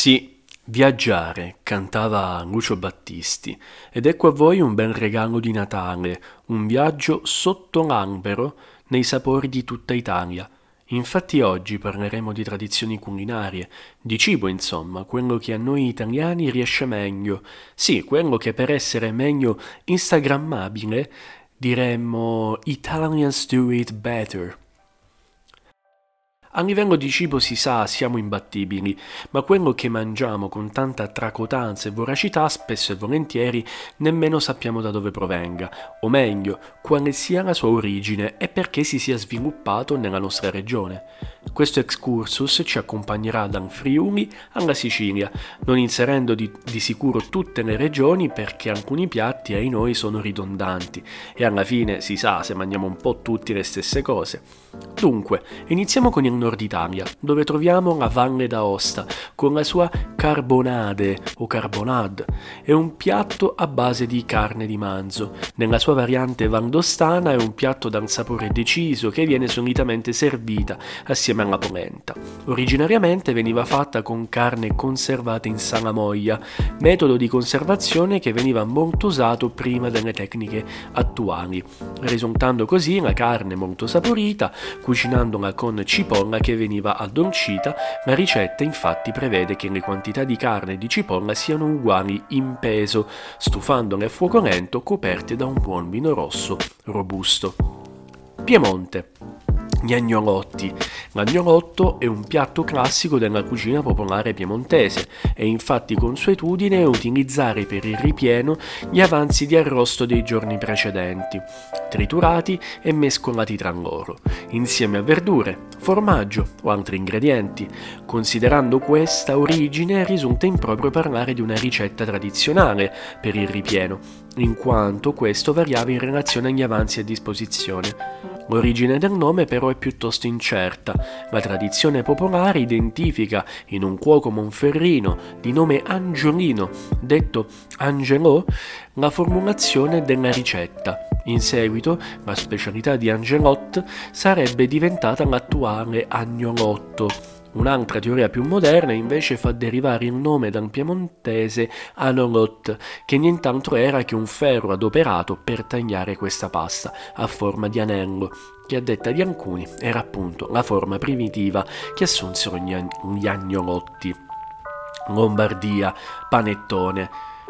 Sì, viaggiare, cantava Lucio Battisti, ed ecco a voi un bel regalo di Natale, un viaggio sotto l'albero nei sapori di tutta Italia. Infatti oggi parleremo di tradizioni culinarie, di cibo insomma, quello che a noi italiani riesce meglio, sì, quello che per essere meglio instagrammabile diremmo Italians do it better. A livello di cibo si sa, siamo imbattibili, ma quello che mangiamo con tanta tracotanza e voracità spesso e volentieri nemmeno sappiamo da dove provenga, o meglio, quale sia la sua origine e perché si sia sviluppato nella nostra regione. Questo excursus ci accompagnerà dal Friuli alla Sicilia, non inserendo di, di, sicuro tutte le regioni perché alcuni piatti ai noi sono ridondanti e alla fine si sa se mangiamo un po' tutti le stesse cose. Dunque, iniziamo con il nord Italia, dove troviamo la Valle d'Aosta con la sua carbonade o carbonade. È un piatto a base di carne di manzo. Nella sua variante valdostana è un piatto dal sapore deciso che viene solitamente servita assieme alla polenta. Originariamente veniva fatta con carne conservata in salamoia, metodo di conservazione che veniva molto usato prima delle tecniche attuali, risultando così la carne molto saporita, cucinandola con cipolla che veniva addolcita. La ricetta infatti prevede che le quantità di carne e di cipolla siano uguali in peso, stufandole a fuoco lento coperte da un buon vino rosso robusto. Piemonte gli agnolotti. L'agnolotto è un piatto classico della cucina popolare piemontese e infatti consuetudine utilizzare per il ripieno gli avanzi di arrosto dei giorni precedenti, triturati e mescolati tra loro, insieme a verdure, formaggio o altri ingredienti. Considerando questa origine risulta improprio parlare di una ricetta tradizionale per il ripieno, in quanto questo variava in relazione agli avanzi a disposizione. L'origine del nome però è piuttosto incerta. La tradizione popolare identifica in un cuoco monferrino di nome Angiolino, detto Angelò, la formulazione della ricetta. In seguito la specialità di Angelot sarebbe diventata l'attuale agnolotto Un'altra teoria più moderna invece fa derivare il nome dal piemontese anolot, che nient'altro era che un ferro adoperato per tagliare questa pasta a forma di anello, che a detta di alcuni era appunto la forma primitiva che assunsero gli, agnolotti. Lombardia, panettone,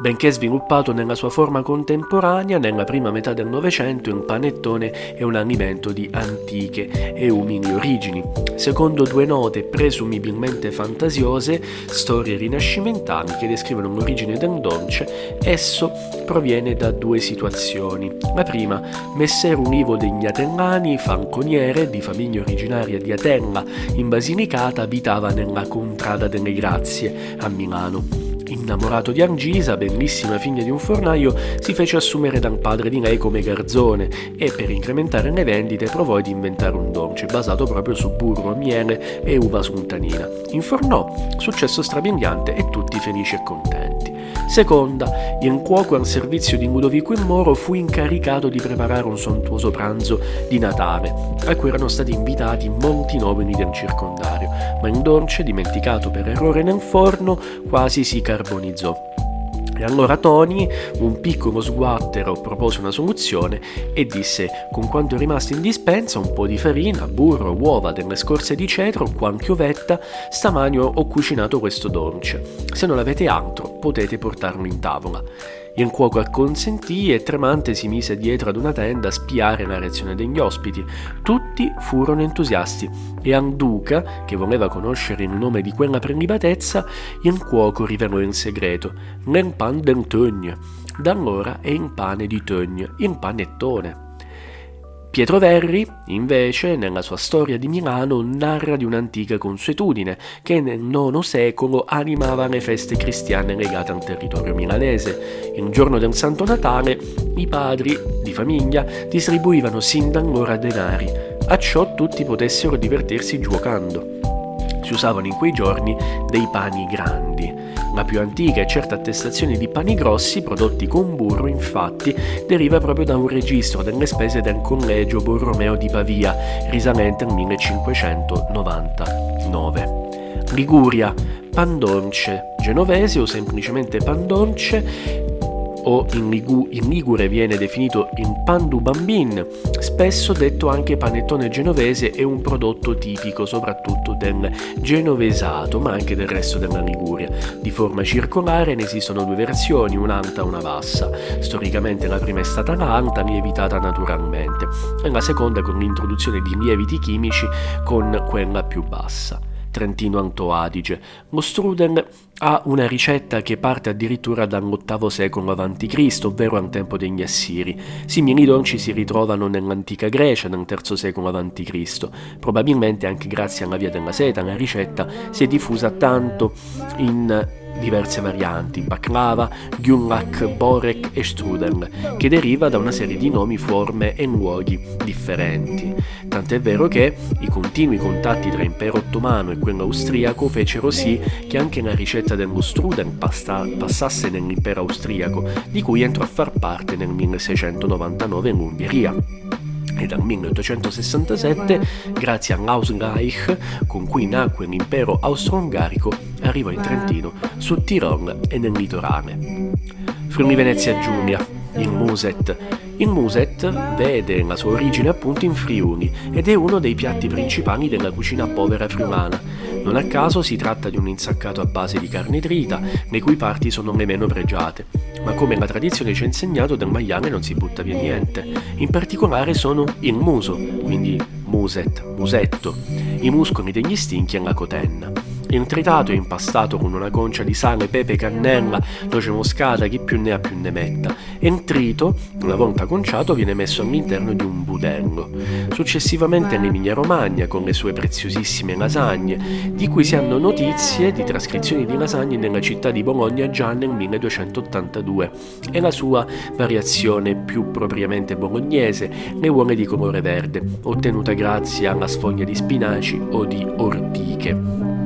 Benché sviluppato nella sua forma contemporanea, nella prima metà del Novecento il panettone è un alimento di antiche e umili origini. Secondo due note presumibilmente fantasiose, storie rinascimentali che descrivono l'origine del dolce, esso proviene da due situazioni. La prima, Messer Univo degli Atellani, falconiere di famiglia originaria di Atella, in Basilicata, abitava nella Contrada delle Grazie, a Milano. Innamorato di Angisa, bellissima figlia di un fornaio, si fece assumere dal padre di lei come garzone e per incrementare le vendite provò ad inventare un dolce basato proprio su burro, miele e uva sultanina. Infornò, successo strabiliante e tutti felici e contenti. Seconda, il cuoco al servizio di Ludovico il Moro fu incaricato di preparare un sontuoso pranzo di Natale, a cui erano stati invitati molti nobili del circondario, ma il dolce, dimenticato per errore nel forno, quasi si carbonizzò. E allora Tony, un piccolo sguattero, propose una soluzione e disse: Con quanto è rimasto in dispensa, un po' di farina, burro, uova, delle scorze di cedro, qualche ovetta, stamani ho cucinato questo dolce. Se non avete altro, potete portarlo in tavola. Il cuoco acconsentì e tremante si mise dietro ad una tenda a spiare la reazione degli ospiti. Tutti furono entusiasti e al duca, che voleva conoscere il nome di quella prelibatezza, il cuoco rivelò in segreto nel pan del Togne. Da allora è il pane di Togne, il panettone. Pietro Verri, invece, nella sua storia di Milano, narra di un'antica consuetudine che nel IX secolo animava le feste cristiane legate al territorio milanese. Il giorno del Santo Natale i padri di famiglia distribuivano sin da allora denari, a ciò tutti potessero divertirsi giocando. Si usavano in quei giorni dei pani grandi. La più antica e certa attestazione di pani grossi prodotti con burro, infatti, deriva proprio da un registro delle spese del collegio Borromeo di Pavia, risalente al 1599. Liguria, pandonce genovese o semplicemente pandonce o in, Ligu- in, Ligure viene definito il pandu bambin, spesso detto anche panettone genovese, è un prodotto tipico soprattutto del genovesato, ma anche del resto della Liguria. Di forma circolare ne esistono due versioni, un'alta e una bassa. Storicamente la prima è stata l'alta, lievitata naturalmente, e la seconda con l'introduzione di lieviti chimici con quella più bassa. Trentino Alto Adige. Lo strudel ha una ricetta che parte addirittura dall'VIII secolo a.C., ovvero al tempo degli Assiri. Simili dolci si ritrovano nell'antica Grecia, nel III secolo a.C. Probabilmente anche grazie alla via della seta la ricetta si è diffusa tanto in diverse varianti, baklava, gyunlak, borek e strudel, che deriva da una serie di nomi, forme e luoghi differenti. Tant'è vero che i continui contatti tra impero ottomano e quello austriaco fecero sì che anche la ricetta dello strudel pasta- passasse nell'impero austriaco, di cui entrò a far parte nel 1699 in Ungheria e dal 1867, grazie all'Ausgleich con cui nacque l'impero austro-ungarico, arrivò in Trentino, sul Tirol e nel litorale. Friuli Venezia Giulia, il Muset. Il Muset vede la sua origine appunto in Friuli ed è uno dei piatti principali della cucina povera friulana. Non a caso si tratta di un insaccato a base di carne trita, le cui parti sono le meno pregiate. Ma come la tradizione ci ha insegnato, del maiale non si butta via niente. In particolare sono il muso, quindi muset, musetto, i muscoli degli stinchi e la cotenna. Intritato e impastato con una goncia di sale, pepe, cannella, noce moscata, chi più ne ha più ne metta. E il trito, una volta conciato, viene messo all'interno di un budello. Successivamente l'Emilia Romagna, con le sue preziosissime lasagne, di cui si hanno notizie di trascrizioni di lasagne nella città di Bologna già nel 1282, e la sua variazione più propriamente bolognese, le uova di colore verde, ottenuta grazie alla sfoglia di spinaci o di ortiche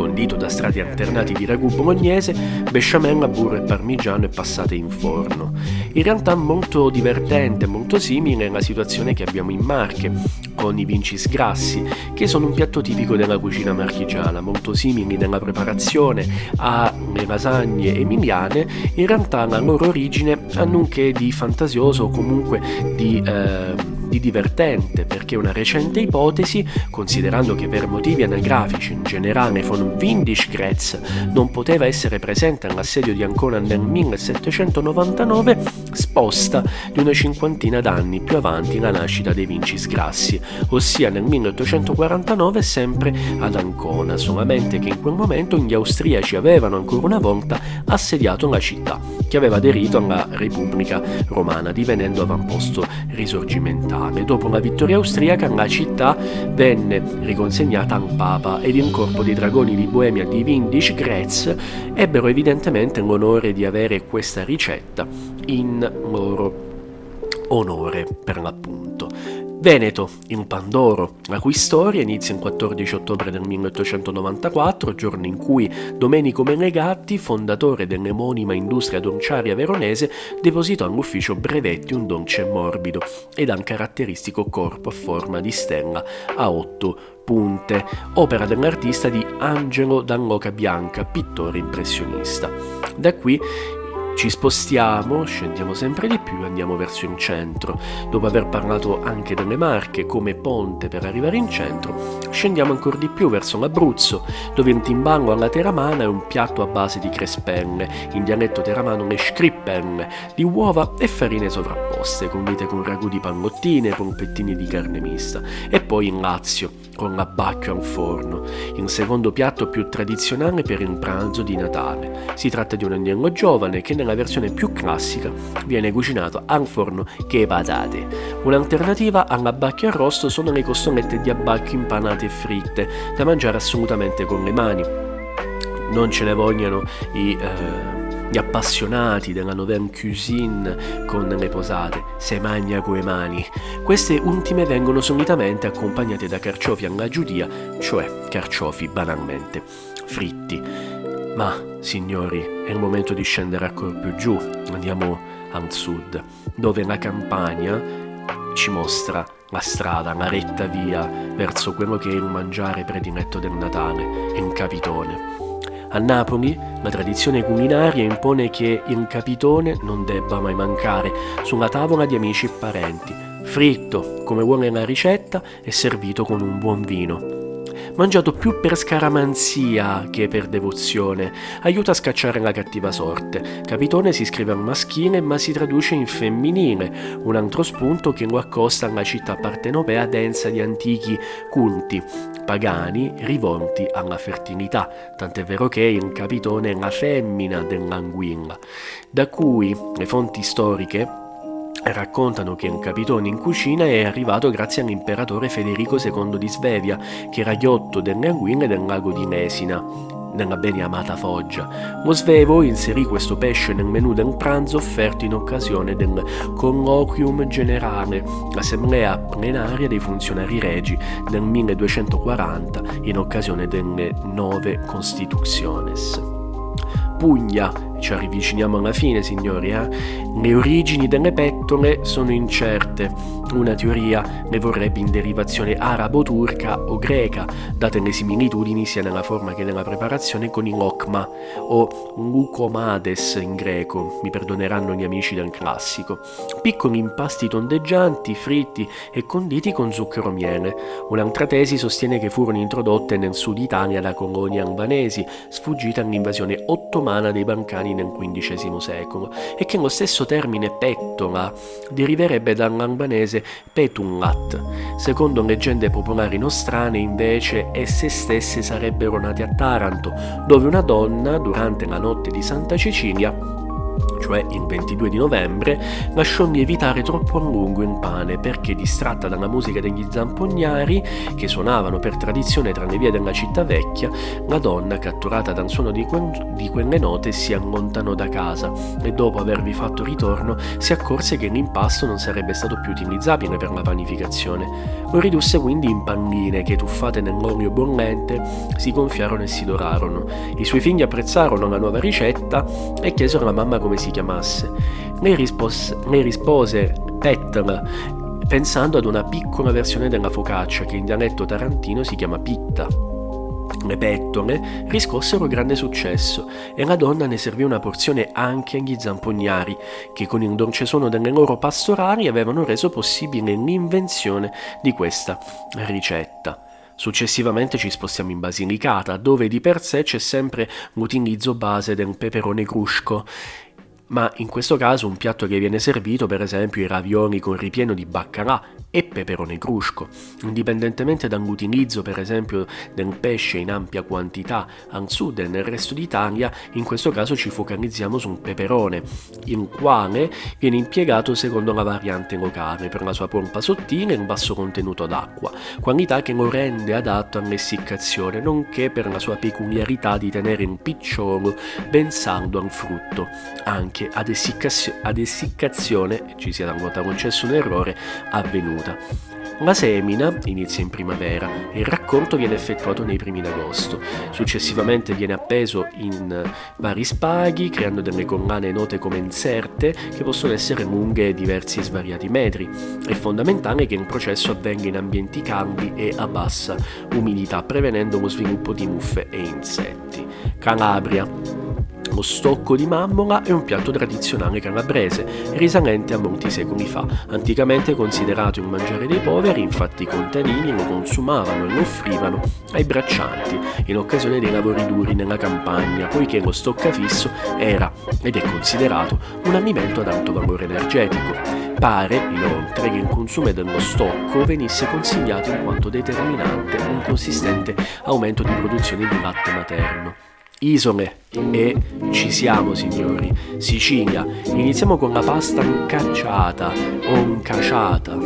condito da strati alternati di ragù bolognese, besciamella, burro e parmigiano e passate in forno. In realtà molto divertente, molto simile alla situazione che abbiamo in Marche, con i vincis grassi, che sono un piatto tipico della cucina marchigiana, molto simili nella preparazione alle lasagne emiliane, in realtà la loro origine hanno un che di fantasioso o comunque di... Eh, di divertente perché una recente ipotesi, considerando che per motivi anagrafici in generale von Windischgrätz non poteva essere presente all'assedio di Ancona nel 1799, sposta di una cinquantina d'anni più avanti la nascita dei Vincis Grassi, ossia nel 1849 sempre ad Ancona, solamente che in quel momento gli austriaci avevano ancora una volta assediato la città, che aveva aderito alla Repubblica Romana, divenendo avamposto risorgimentale. Dopo la vittoria austriaca la città venne riconsegnata al Papa ed il corpo dei dragoni di Boemia di Windisch Gretz ebbero evidentemente l'onore di avere questa ricetta in loro onore per l'appunto. Veneto, in Pandoro, la cui storia inizia il 14 ottobre del 1894, giorno in cui Domenico Menegatti, fondatore dell'emonima industria donciaria veronese, depositò all'ufficio brevetti un dolce morbido ed ha un caratteristico corpo a forma di stella a otto punte, opera dell'artista di Angelo Danloca Bianca, pittore impressionista. Da qui ci spostiamo, scendiamo sempre di più e andiamo verso il centro. Dopo aver parlato anche delle Marche come ponte per arrivare in centro, scendiamo ancora di più verso l'Abruzzo, dove il timballo alla teramana è un piatto a base di crespelle, in dialetto teramano le scrippelle, di uova e farine sovrapposte, condite con ragù di e polpettini di carne mista. E poi in Lazio, con l'abbacchio al forno, il secondo piatto più tradizionale per il pranzo di Natale. Si tratta di un agnello giovane che nella versione più classica viene cucinato al forno che patate. Un'alternativa all'abbacchio arrosto sono le costolette di abbacchio impanate e fritte, da mangiare assolutamente con le mani. Non ce ne vogliono i... Eh, gli appassionati della nouvelle cuisine con le posate, se magna coi mani. Queste ultime vengono solitamente accompagnate da carciofi alla giudia, cioè carciofi banalmente fritti. Ma, signori, è il momento di scendere ancora più giù, andiamo al sud, dove la campagna ci mostra la strada, la retta via verso quello che è il mangiare prediletto del Natale, il capitone. A Napoli la tradizione culinaria impone che il capitone non debba mai mancare sulla tavola di amici e parenti, fritto come vuole la ricetta e servito con un buon vino mangiato più per scaramanzia che per devozione. Aiuta a scacciare la cattiva sorte. Capitone si scrive al maschile ma si traduce in femminile, un altro spunto che lo accosta alla città partenopea densa di antichi culti pagani rivolti alla fertilità, tant'è vero che il capitone è la femmina dell'anguilla, da cui le fonti storiche Raccontano che un capitone in cucina è arrivato grazie all'imperatore Federico II di Svevia, che era ghiotto delle anguille del lago di Mesina, nella bene amata Foggia. Lo svevo inserì questo pesce nel menù del pranzo offerto in occasione del colloquium generale, l'assemblea plenaria dei funzionari regi del 1240 in occasione delle nove Constitutiones. Puglia ci avviciniamo alla fine, signori. Eh? Le origini delle pettole sono incerte. Una teoria ne vorrebbe in derivazione arabo-turca o greca, date le similitudini sia nella forma che nella preparazione con il lokma o lukomades in greco, mi perdoneranno gli amici del classico. Piccoli impasti tondeggianti, fritti e conditi con zucchero miele. Un'altra tesi sostiene che furono introdotte nel sud Italia da colonie albanesi, sfuggite all'invasione ottomana dei Balcani romani nel XV secolo e che lo stesso termine pettola deriverebbe dall'albanese petunlat. Secondo leggende popolari nostrane, invece, esse stesse sarebbero nate a Taranto, dove una donna, durante la notte di Santa Cecilia, cioè il 22 di novembre, lasciò lievitare troppo a lungo il pane perché, distratta dalla musica degli zampognari che suonavano per tradizione tra le vie della città vecchia, la donna, catturata dal suono di, que- di quelle note, si allontanò da casa e dopo avervi fatto ritorno si accorse che l'impasto non sarebbe stato più utilizzabile per la panificazione. Lo ridusse quindi in palline che, tuffate nell'olio bollente, si gonfiarono e si dorarono. I suoi figli apprezzarono la nuova ricetta e chiesero alla mamma come si chiamasse. Lei, rispose, lei rispose Petal, pensando ad una piccola versione della focaccia che in dialetto tarantino si chiama pitta. Le pettole riscossero grande successo e la donna ne servì una porzione anche agli zampognari, che con il dolce suono delle loro pastorali avevano reso possibile l'invenzione di questa ricetta. Successivamente ci spostiamo in Basilicata, dove di per sé c'è sempre l'utilizzo base del peperone crusco ma in questo caso un piatto che viene servito, per esempio i ravioli con ripieno di baccalà e peperone crusco, indipendentemente dall'utilizzo per esempio del pesce in ampia quantità al sud e nel resto d'Italia, in questo caso ci focalizziamo sul peperone, il quale viene impiegato secondo la variante locale per la sua pompa sottile e il basso contenuto d'acqua, qualità che lo rende adatto all'essiccazione, nonché per la sua peculiarità di tenere il picciolo ben saldo al frutto, anche ad, essiccazio- ad essiccazione, ci sia talvolta concesso un errore, avvenuta. La semina inizia in primavera e il raccolto viene effettuato nei primi d'agosto. Successivamente viene appeso in vari spaghi, creando delle collane note come inserte, che possono essere lunghe diversi e svariati metri. È fondamentale che il processo avvenga in ambienti caldi e a bassa umidità, prevenendo lo sviluppo di muffe e insetti. Calabria. Lo stocco di mammola è un piatto tradizionale calabrese, risalente a molti secoli fa. Anticamente considerato un mangiare dei poveri, infatti i contadini lo consumavano e lo offrivano ai braccianti in occasione dei lavori duri nella campagna, poiché lo stoccafisso era ed è considerato un alimento ad alto valore energetico. Pare, inoltre, che il consumo dello stocco venisse consigliato in quanto determinante un consistente aumento di produzione di latte materno isole e ci siamo signori, Sicilia. Iniziamo con la pasta incacciata o incacciata,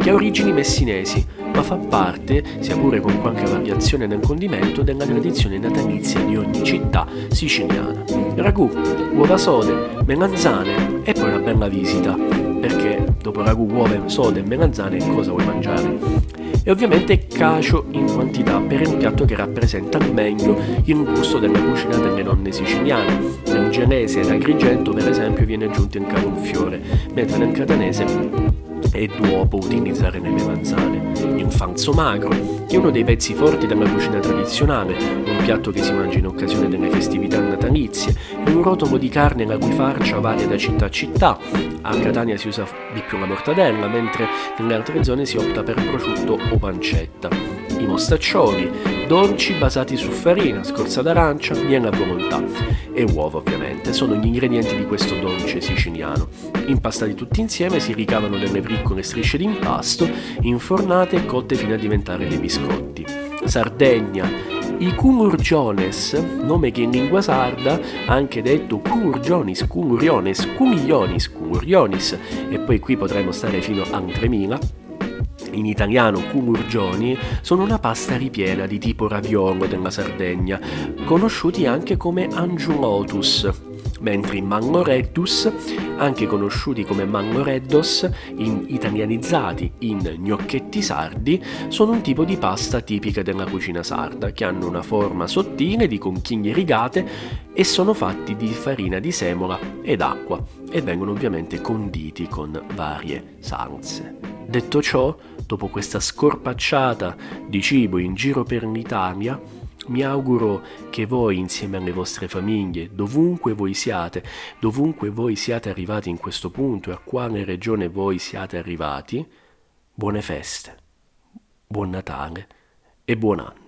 che ha origini messinesi, ma fa parte, sia pure con qualche variazione nel condimento, della tradizione natalizia di ogni città siciliana. Ragù, uova sode, melanzane e poi una bella visita, perché dopo ragù, uova, sode e melanzane cosa vuoi mangiare? E ovviamente cacio in quantità per un piatto che rappresenta al meglio il gusto della cucina delle nonne siciliane. Nel genese ed agrigento per esempio viene aggiunto il cavolfiore, mentre nel catanese e dopo utilizzare nelle melanzane. Il fanzo magro, che è uno dei pezzi forti della cucina tradizionale, un piatto che si mangia in occasione delle festività natalizie, è un rotomo di carne la cui farcia varia da città a città. A Catania si usa di più la mortadella, mentre nelle altre zone si opta per prosciutto o pancetta. I mostaccioli, dolci basati su farina, scorza d'arancia, miele a volontà e uova ovviamente, sono gli ingredienti di questo dolce siciliano. Impastati tutti insieme si ricavano delle piccole strisce di impasto, infornate e cotte fino a diventare dei biscotti. Sardegna, i cumurgiones, nome che in lingua sarda, anche detto cumurgionis, cumuriones, cumiglionis, cumurionis, e poi qui potremmo stare fino a 3000, in italiano cumurgioni, sono una pasta ripiena di tipo raviolo della Sardegna, conosciuti anche come angiulotus, mentre i mangoreddus, anche conosciuti come mangoreddos, in italianizzati in gnocchetti sardi, sono un tipo di pasta tipica della cucina sarda, che hanno una forma sottile di conchiglie rigate e sono fatti di farina di semola ed acqua e vengono ovviamente conditi con varie salse. Detto ciò, dopo questa scorpacciata di cibo in giro per l'Italia, mi auguro che voi insieme alle vostre famiglie, dovunque voi siate, dovunque voi siate arrivati in questo punto e a quale regione voi siate arrivati, buone feste, buon Natale e buon anno.